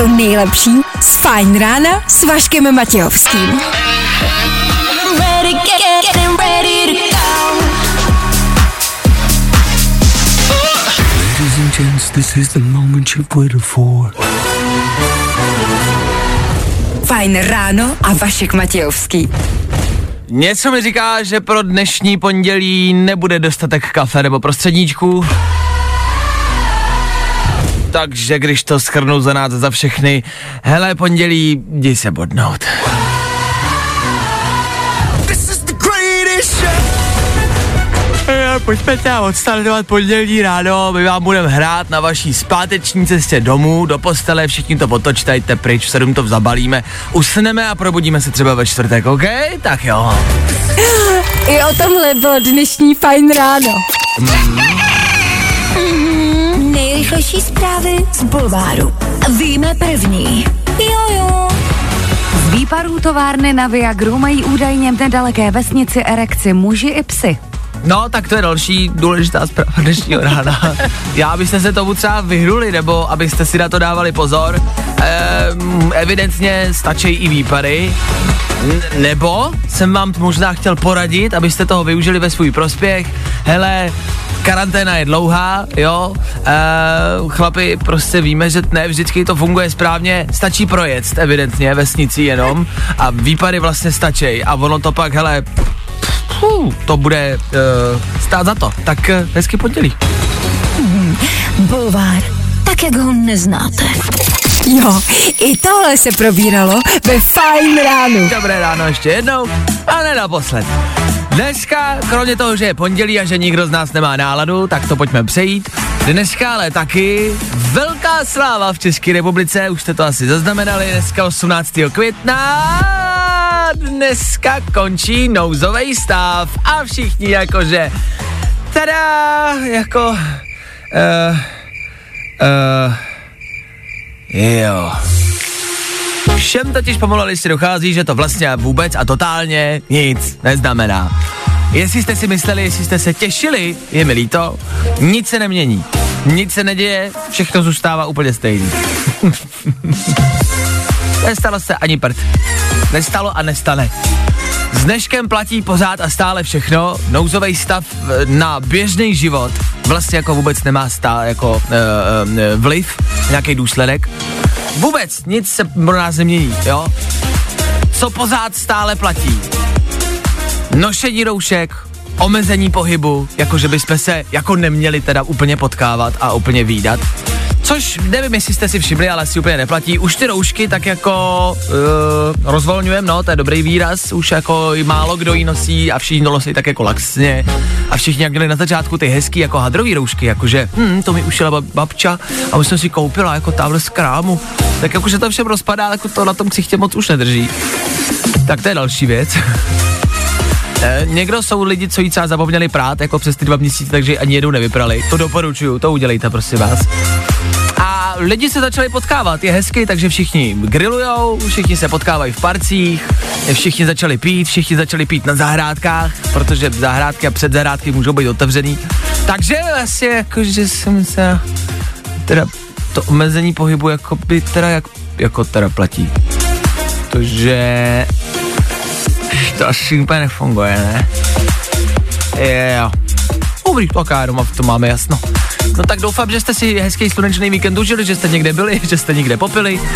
to nejlepší z Fajn rána s Vaškem Matějovským. Ready, get, get, getting ready to go. Ladies and gents, this is the moment you've waited for. Fajn ráno a Vašek Matějovský. Něco mi říká, že pro dnešní pondělí nebude dostatek kafe nebo prostředníčků. Takže když to schrnu za nás za všechny, hele pondělí, jdi se bodnout. Pojďme teda odstartovat pondělí ráno, my vám budeme hrát na vaší zpáteční cestě domů, do postele, všichni to otočte, pryč, v sedm to zabalíme, usneme a probudíme se třeba ve čtvrtek, OK? Tak jo. I o tomhle bylo dnešní Fajn ráno. Mm. Nejrychlejší zprávy z Bulváru. Víme první. Jojo. Z výparů továrny na Viagru mají údajně v nedaleké vesnici erekci muži i psy. No, tak to je další důležitá zpráva dnešního rána. Já, abyste se tomu třeba vyhnuli, nebo abyste si na to dávali pozor, ehm, evidentně stačí i výpary, N- nebo jsem vám možná chtěl poradit, abyste toho využili ve svůj prospěch. Hele, karanténa je dlouhá, jo, ehm, chlapi, prostě víme, že ne vždycky to funguje správně, stačí projet, evidentně, vesnici jenom. A výpary vlastně stačí. A ono to pak, hele, Fuh, to bude uh, stát za to. Tak uh, hezky pondělí. Bulvár. Tak, jak ho neznáte. Jo, i tohle se probíralo ve Fajn ránu. Dobré ráno ještě jednou a ne naposled. Dneska, kromě toho, že je pondělí a že nikdo z nás nemá náladu, tak to pojďme přejít. Dneska ale taky velká sláva v České republice, už jste to asi zaznamenali, dneska 18. května dneska končí nouzový stav a všichni jakože tada, jako uh, uh, jo. Všem totiž pomalu si dochází, že to vlastně vůbec a totálně nic neznamená. Jestli jste si mysleli, jestli jste se těšili, je mi líto, nic se nemění. Nic se neděje, všechno zůstává úplně stejný. Nestalo se ani prd. Nestalo a nestane. S dneškem platí pořád a stále všechno. Nouzový stav eh, na běžný život vlastně jako vůbec nemá stále jako uh, uh, vliv, nějaký důsledek. Vůbec nic se pro nás nemění, jo? Co pořád stále platí? Nošení roušek, omezení pohybu, jakože bychom se jako neměli teda úplně potkávat a úplně výdat. Což nevím, jestli jste si všimli, ale si úplně neplatí. Už ty roušky tak jako uh, rozvolňujeme, no, to je dobrý výraz, už jako i málo kdo ji nosí a všichni nosí tak jako laxně. A všichni jak měli na začátku ty hezký jako hadrový roušky, jakože hm, to mi ušila bab- babča a už jsem si koupila jako tamhle z krámu. Tak jakože to všem rozpadá, jako to na tom ksichtě moc už nedrží. Tak to je další věc. Eh, Někdo jsou lidi, co jí třeba zapomněli prát jako přes ty dva měsíce, takže ani jednou nevyprali. To doporučuju, to udělejte, prosím vás. Lidi se začali potkávat, je hezky, takže všichni grillujou, všichni se potkávají v parcích, všichni začali pít, všichni začali pít na zahrádkách, protože zahrádky a předzahrádky můžou být otevřený. Takže vlastně jako, že jsem se, teda to omezení pohybu jako by teda jak, jako teda platí. Protože to asi úplně nefunguje, ne? Jo. Dobrý, tak já doma v tom máme jasno. No tak doufám, že jste si hezký slunečný víkend užili, že jste někde byli, že jste někde popili, uh,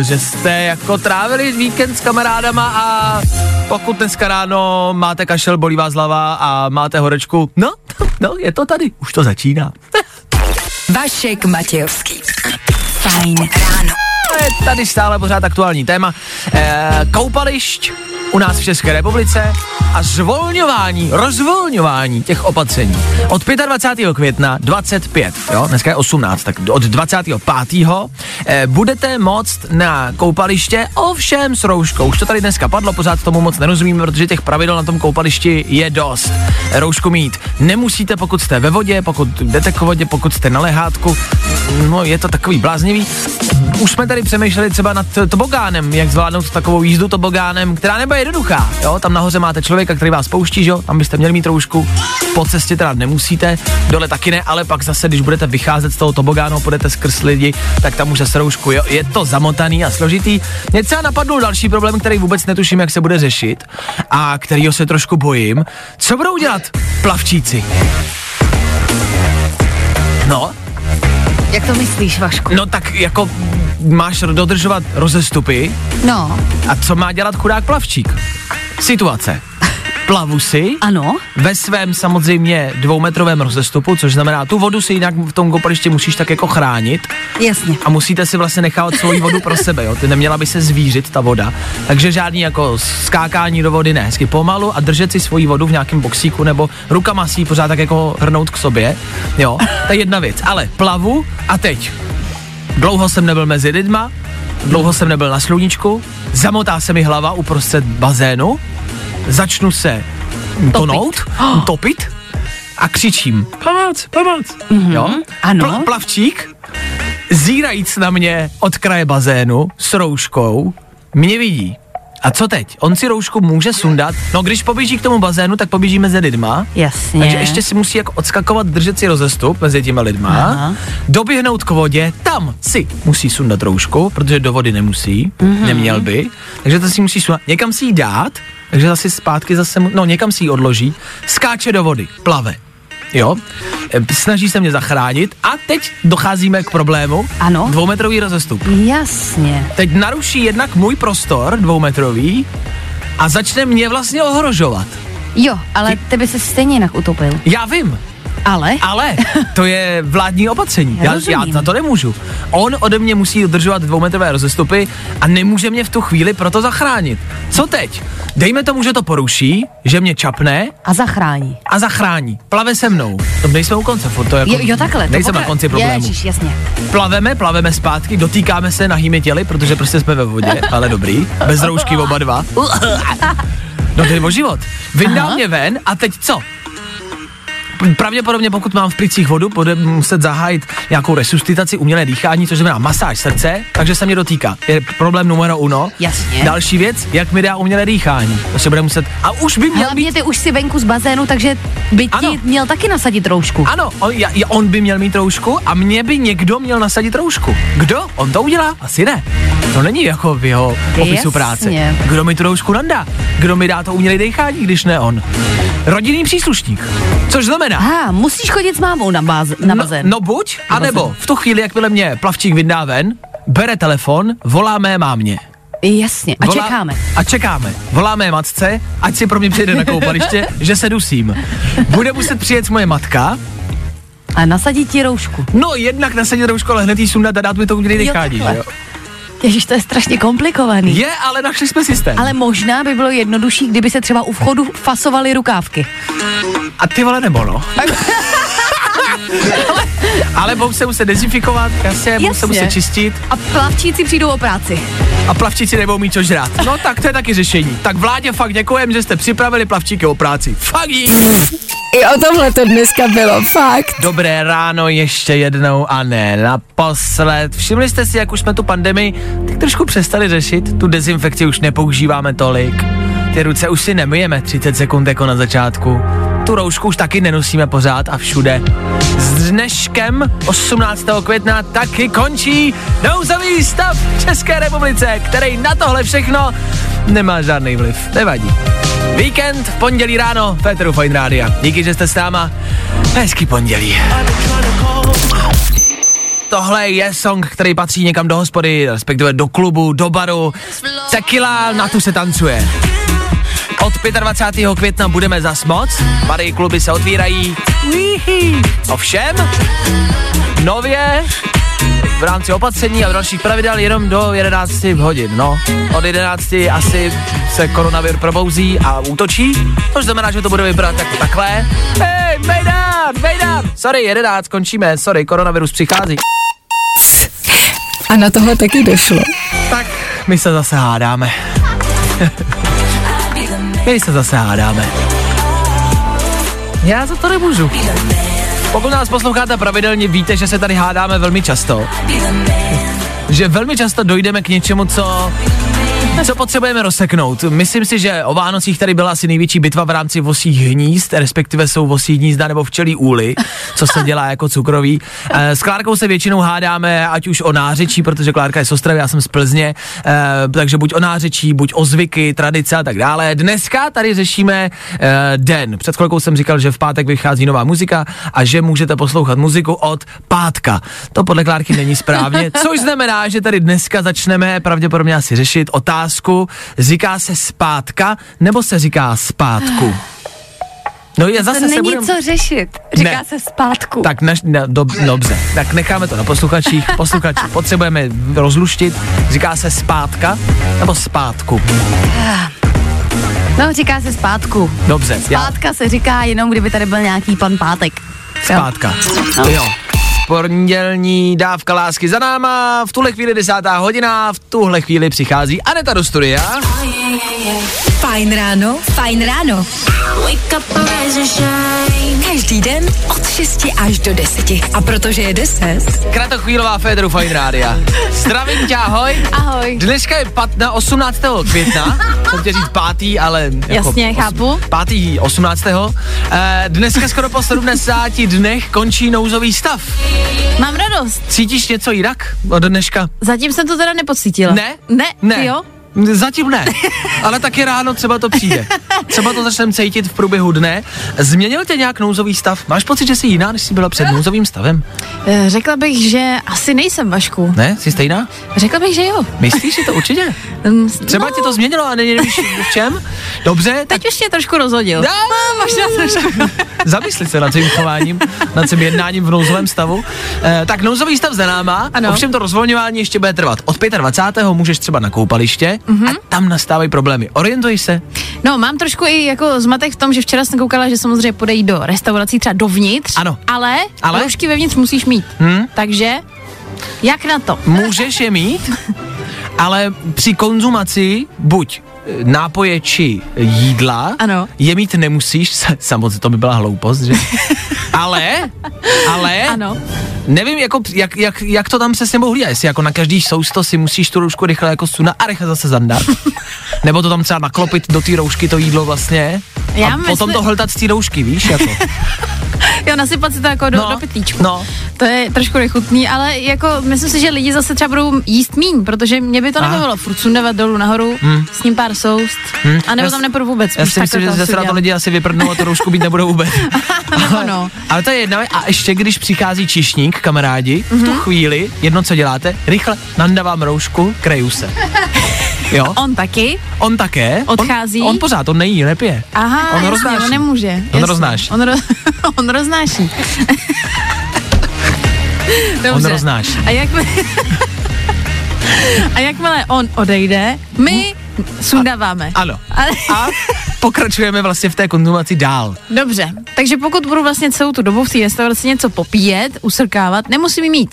že jste jako trávili víkend s kamarádama a pokud dneska ráno máte kašel, bolí vás hlava a máte horečku, no, no, je to tady, už to začíná. Vašek Matějovský. Fajn ráno. Je tady stále pořád aktuální téma. E, koupališť u nás v České republice a zvolňování, rozvolňování těch opatření. Od 25. května 25, jo, dneska je 18, tak od 25. E, budete moct na koupaliště ovšem s rouškou. Už to tady dneska padlo, pořád tomu moc nerozumíme, protože těch pravidel na tom koupališti je dost. Roušku mít nemusíte, pokud jste ve vodě, pokud jdete k vodě, pokud jste na lehátku. No, je to takový bláznivý. Už jsme tady přemýšleli třeba nad tobogánem, jak zvládnout takovou jízdu tobogánem, která nebude jednoduchá. Jo, tam nahoře máte člověka, který vás pouští, že jo, tam byste měli mít roušku. Po cestě teda nemusíte, dole taky ne, ale pak zase, když budete vycházet z toho tobogánu, půjdete skrz lidi, tak tam už zase roušku, jo. Je to zamotaný a složitý. Mě třeba napadl další problém, který vůbec netuším, jak se bude řešit a kterýho se trošku bojím. Co budou dělat plavčíci? No, Jak to myslíš, Vašku? no tak jako máš dodržovat rozestupy No, a co má dělat chudák plavčík? Situace. Plavu si, ano, ve svém samozřejmě dvoumetrovém rozestupu, což znamená, tu vodu si jinak v tom koupališti musíš tak jako chránit jasně. a musíte si vlastně nechávat svoji vodu pro sebe, jo. Ty neměla by se zvířit ta voda, takže žádný jako skákání do vody ne, hezky pomalu a držet si svoji vodu v nějakém boxíku nebo rukama si ji pořád tak jako hrnout k sobě, jo. To je jedna věc, ale plavu a teď. Dlouho jsem nebyl mezi lidma, dlouho jsem nebyl na sluníčku, zamotá se mi hlava uprostřed bazénu, začnu se tonout, topit a křičím pomoc, pomoc, mm-hmm. jo? ano. Pla- plavčík, zírajíc na mě od kraje bazénu s rouškou, mě vidí. A co teď? On si roušku může sundat, no když poběží k tomu bazénu, tak poběží mezi lidma, Jasně. takže ještě si musí jako odskakovat, držet si rozestup mezi těma lidma, Aha. doběhnout k vodě, tam si musí sundat roušku, protože do vody nemusí, mm-hmm. neměl by, takže to si musí sundat, někam si ji dát, takže zase zpátky zase, no někam si ji odloží, skáče do vody, plave. Jo, E, snaží se mě zachránit a teď docházíme k problému. Ano. Dvoumetrový rozestup. Jasně. Teď naruší jednak můj prostor dvoumetrový a začne mě vlastně ohrožovat. Jo, ale tebe se stejně jinak utopil. Já vím, Ale? ale to je vládní opatření. Já, já Rozumím. za to nemůžu. On ode mě musí udržovat dvoumetrové rozestupy a nemůže mě v tu chvíli proto zachránit. Co teď? Dejme tomu, že to poruší, že mě čapne A zachrání. a zachrání. Plave se mnou. To nejsme u konce, to jako, Jo, jo takhle. to nejsem na konci problému. Ježiš, jasně. Plaveme, plaveme zpátky, dotýkáme se nahými těly, protože prostě jsme ve vodě, ale dobrý. Bez roušky oba dva. No to je o život. Vyndal mě ven a teď co? Pravděpodobně, pokud mám v plicích vodu, bude muset zahájit nějakou resuscitaci, umělé dýchání, což znamená masáž srdce, takže se mě dotýká. Je problém numero uno. Jasně. Další věc, jak mi dá umělé dýchání. To se bude muset. A už by měl Hlavně být. ty už si venku z bazénu, takže by ti Ano. měl taky nasadit roušku. Ano, on, ja, on by měl mít roušku a mě by někdo měl nasadit roušku. Kdo? On to udělá? Asi ne. To není jako v jeho popisu Jasně. práce. Kdo mi tu roušku nandá? Kdo mi dá to umělé dýchání, když ne on? Rodinný příslušník. Což znamená, Aha, musíš chodit s mámou na, báz, na no, bazén. no buď, anebo v tu chvíli, jakmile mě plavčík vyndá ven, bere telefon, volá mé mámě. Jasně, a Volá- čekáme. A čekáme. Voláme matce, ať si pro mě přijde na koupaliště, že se dusím. Bude muset přijet moje matka, A nasadit ti roušku. no jednak nasadit roušku, ale hned jí sundat a dát mi to takhle. že jo? Ježíš, to je strašně komplikovaný. Je, ale našli jsme systém. Ale možná by bylo jednodušší, kdyby se třeba u vchodu fasovaly rukávky. A ty vole nebo no. ale, ale budou se muset dezinfikovat, jasně, budou se muset čistit A plavčíci přijdou o práci. a plavčíci nebudou mít co žrát. No tak to je taky řešení. Tak vládě fakt děkujem, že jste připravili plavčíky o práci. Fakt dík. I o tomhle to dneska bylo, fakt. Dobré ráno ještě jednou a ne naposled. Všimli jste si, jak už jsme tu pandemii tak trošku přestali řešit? Tu dezinfekci už nepoužíváme tolik. Ty ruce už si nemyjeme 30 sekund jako na začátku. Tu roušku už taky nenosíme pořád a všude. S dneškem 18. května taky končí nouzový stav v České republice, který na tohle všechno nemá žádný vliv. Nevadí. Víkend v pondělí ráno, Petru Fine Rádia. Díky, že jste s náma. Hezký pondělí. Tohle je song, který patří někam do hospody, respektive do klubu, do baru. Tequila, na tu se tancuje. Od 25. května budeme zas moc, bary kluby se otvírají. Ovšem, nově v rámci opatření a dalších pravidel jenom do 11 hodin, no. Od 11 asi se koronavir probouzí a útočí, což znamená, že to bude vypadat jako takhle. Hej, Mejdan, Mejdan! Sorry, 11, končíme, sorry, koronavirus přichází. A na tohle taky došlo. Tak, my se zase hádáme. my se zase hádáme. Já za to nemůžu. Pokud nás posloucháte pravidelně, víte, že se tady hádáme velmi často. Že velmi často dojdeme k něčemu, co Co potřebujeme rozseknout? Myslím si, že o Vánocích tady byla asi největší bitva v rámci vosích hnízd, respektive jsou vosí hnízda nebo včelí úly, co se dělá jako cukroví. Eh, S Klárkou se většinou hádáme, ať už o nářečí, protože Klárka je z Ostravy, já jsem z Plzně, eh, takže buď o nářečí, buď o zvyky, tradice a tak dále. Dneska tady řešíme eh, den. Před chvilkou jsem říkal, že v pátek vychází nová muzika a že můžete poslouchat muziku od pátka. To podle Klárky není správně, což znamená, že tady dneska začneme pravděpodobně asi řešit otázku, říká se zpátka nebo se říká zpátku? No je zase to se není budem... co řešit. Říká Ne. se zpátku. Tak ne, ne, dob, dobře, tak necháme to na posluchačích. Posluchači potřebujeme rozluštit. Říká se zpátka nebo zpátku? No, říká se zpátku. Dobře, já, Zpátka se říká jenom, kdyby tady byl nějaký pan Pátek. Jo. zpátka. Jo. Pondělní dávka lásky za náma, v tuhle chvíli desátá hodina, v tuhle chvíli přichází Aneta do studia. Fajn ráno, fajn ráno. Wake up rise and shine. Každý den od 6 až do 10. A protože je 10, Kratochvílová Féteru Fine Rádia. Zdravím tě, ahoj. Ahoj. Dneska je pat na 18. května, jsem chtěl říct pátý, ale... Jako Jasně, chápu. Pátý 18. Eh, dneska skoro po 70 dnech končí nouzový stav. Mám radost. Cítíš něco jinak od dneška? Zatím jsem to teda nepocítila. Ne? Ne, Ne. Ty jo? Zatím ne, ale taky ráno třeba to přijde. Třeba to začneme cítit v průběhu dne. Změnil tě nějak nouzový stav? Máš pocit, že jsi jiná, než jsi byla před nouzovým stavem? Eh, Řekla bych, že asi nejsem Vašku. Ne? Jsi stejná? Řekla bych, že jo. Myslíš si to určitě? Mm, Třeba no, ti to změnilo a nevíš v čem? Dobře, tak Teď už mě trošku rozhodil. Dá, No, možná trošku. zamysli se nad svým chováním, nad svým jednáním v nouzovém stavu. E, tak nouzový stav za náma, Ano. ovšem to rozvolňování ještě bude trvat. Od 25. můžeš třeba na koupaliště Mhm. a tam nastávají problémy. Orientuj se. No, mám trošku i jako zmatek v tom, že včera jsem koukala, že samozřejmě podej do restaurací třeba dovnitř. Ano. Ale, Ale? roušky vevnitř musíš mít. Hm? Takže, jak na to? Můžeš je mít, ale při konzumaci buď e, nápoje či jídla Ano. je mít nemusíš, sa- samozřejmě to by byla hloupost, že? ale, ale, Ano. Nevím, jako, jak, jak, jak, to tam přesně bohu hlídat, jestli jako na každý sousto si musíš tu roušku rychle jako sunat a rychle zase zandat. Nebo to tam třeba naklopit do té roušky to jídlo vlastně. Já a myslím- potom to hltat z té roušky, víš, jako. Jo, nasypat si to jako do, No, do pytlíčku. no. To je trošku nechutný, ale jako myslím si, že lidi zase třeba budou jíst míň, protože mě by to Aha. nebavilo furt sundavat dolů nahoru, Hmm. s ním pár soust, Hmm. a nebo Já tam nepůjdu vůbec. Já si myslím, že asi ze to lidi asi vyprdnou a tu roušku být nebudou vůbec. Nebo no. Ale to je jedna. A ještě když přichází čišník, kamarádi, v Mhm. tu chvíli, jedno, co děláte, rychle nandavám roušku, kreju se. Jo? On taky? On také. Odchází? On, on pořád, on nejí, nepije. Aha, On jasně, roznáší. on nemůže. On jasně. roznáší. On, ro- on roznáší. Dobře. On roznáší. A jakmile, a jakmile on odejde, my sundáváme. Ano. Ale, A pokračujeme vlastně v té konzumaci dál. dobře, takže pokud budu vlastně celou tu dobu v té restauraci něco popíjet, usrkávat, nemusím jí mít.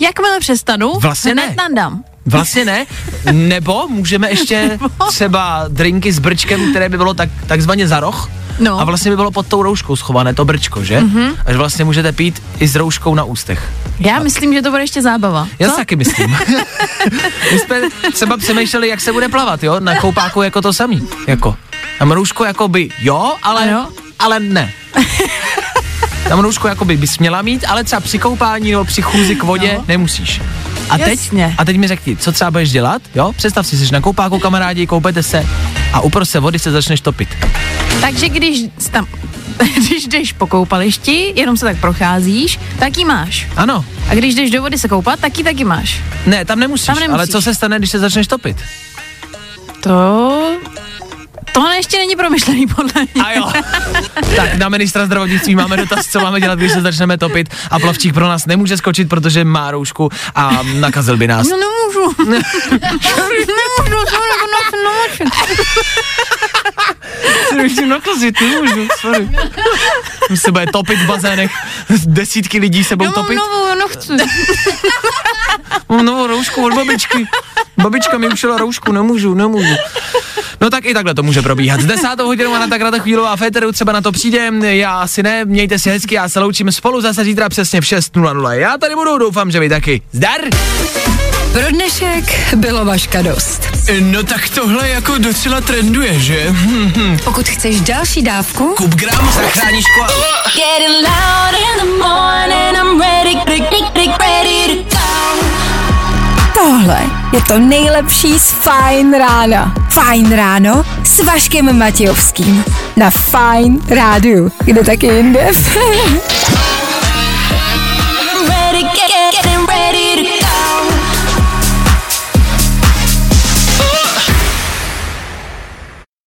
Jakmile přestanu, Vlastně hned ne. nandám. Vlastně ne. Nebo můžeme ještě třeba drinky s brčkem, které by bylo tak, takzvaně za roh. No. A vlastně by bylo pod tou rouškou schované to brčko, že? Mm-hmm. Až vlastně můžete pít i s rouškou na ústech. Já myslím, že to bude ještě zábava. Já Co? taky myslím. My jsme třeba přemýšleli, jak se bude plavat, jo? Na koupáku jako to samý. Jako. Tam roušku jako by jo, ale, Ano. ale ne. Tam roušku jako by bys měla mít, ale třeba při koupání nebo při chůzi k vodě No. nemusíš. A teď, Jasně. a teď mi řekni, co třeba budeš dělat, jo? Představ si, jsi na koupáku, kamarádi, koupete se a uprostřed vody se začneš topit. Takže když tam, když jdeš po koupališti, jenom se tak procházíš, tak ji máš. Ano, A když jdeš do vody se koupat, tak ji taky máš. ne, tam nemusíš, Tam nemusíš. ale co se stane, když se začneš topit? To... Tohle ještě není promyšlený podle mě. A jo. tak na ministra zdravotnictví máme dotaz, co máme dělat, když se začneme topit a plavčík pro nás nemůže skočit, protože má roušku a nakazil by nás. No nemůžu. nemůžu, sorry, to nechci namočit. Musím nakazit, nemůžu, sorry. Už se bude topit v bazénech, desítky lidí se budou Já mám topit. novou, já nechci. Mám novou roušku od babičky. Babička mi ušila roušku, nemůžu, nemůžu. No tak i takhle to může probíhat. Z desátou hodinou a na tak rada chvílová féteru třeba na to přijde, já asi ne, mějte si hezky, já se loučím spolu zase zítra přesně v 6.00. Já tady budu, doufám, že vy taky. Zdar! Pro dnešek bylo vaška dost. No tak tohle jako docela trenduje, že? Pokud chceš další dávku, Kup gram, zachráníš tohle je to nejlepší z Fajn rána. Fajn ráno s Vaškem Matějovským. Na Fajn rádiu. Kde taky jinde?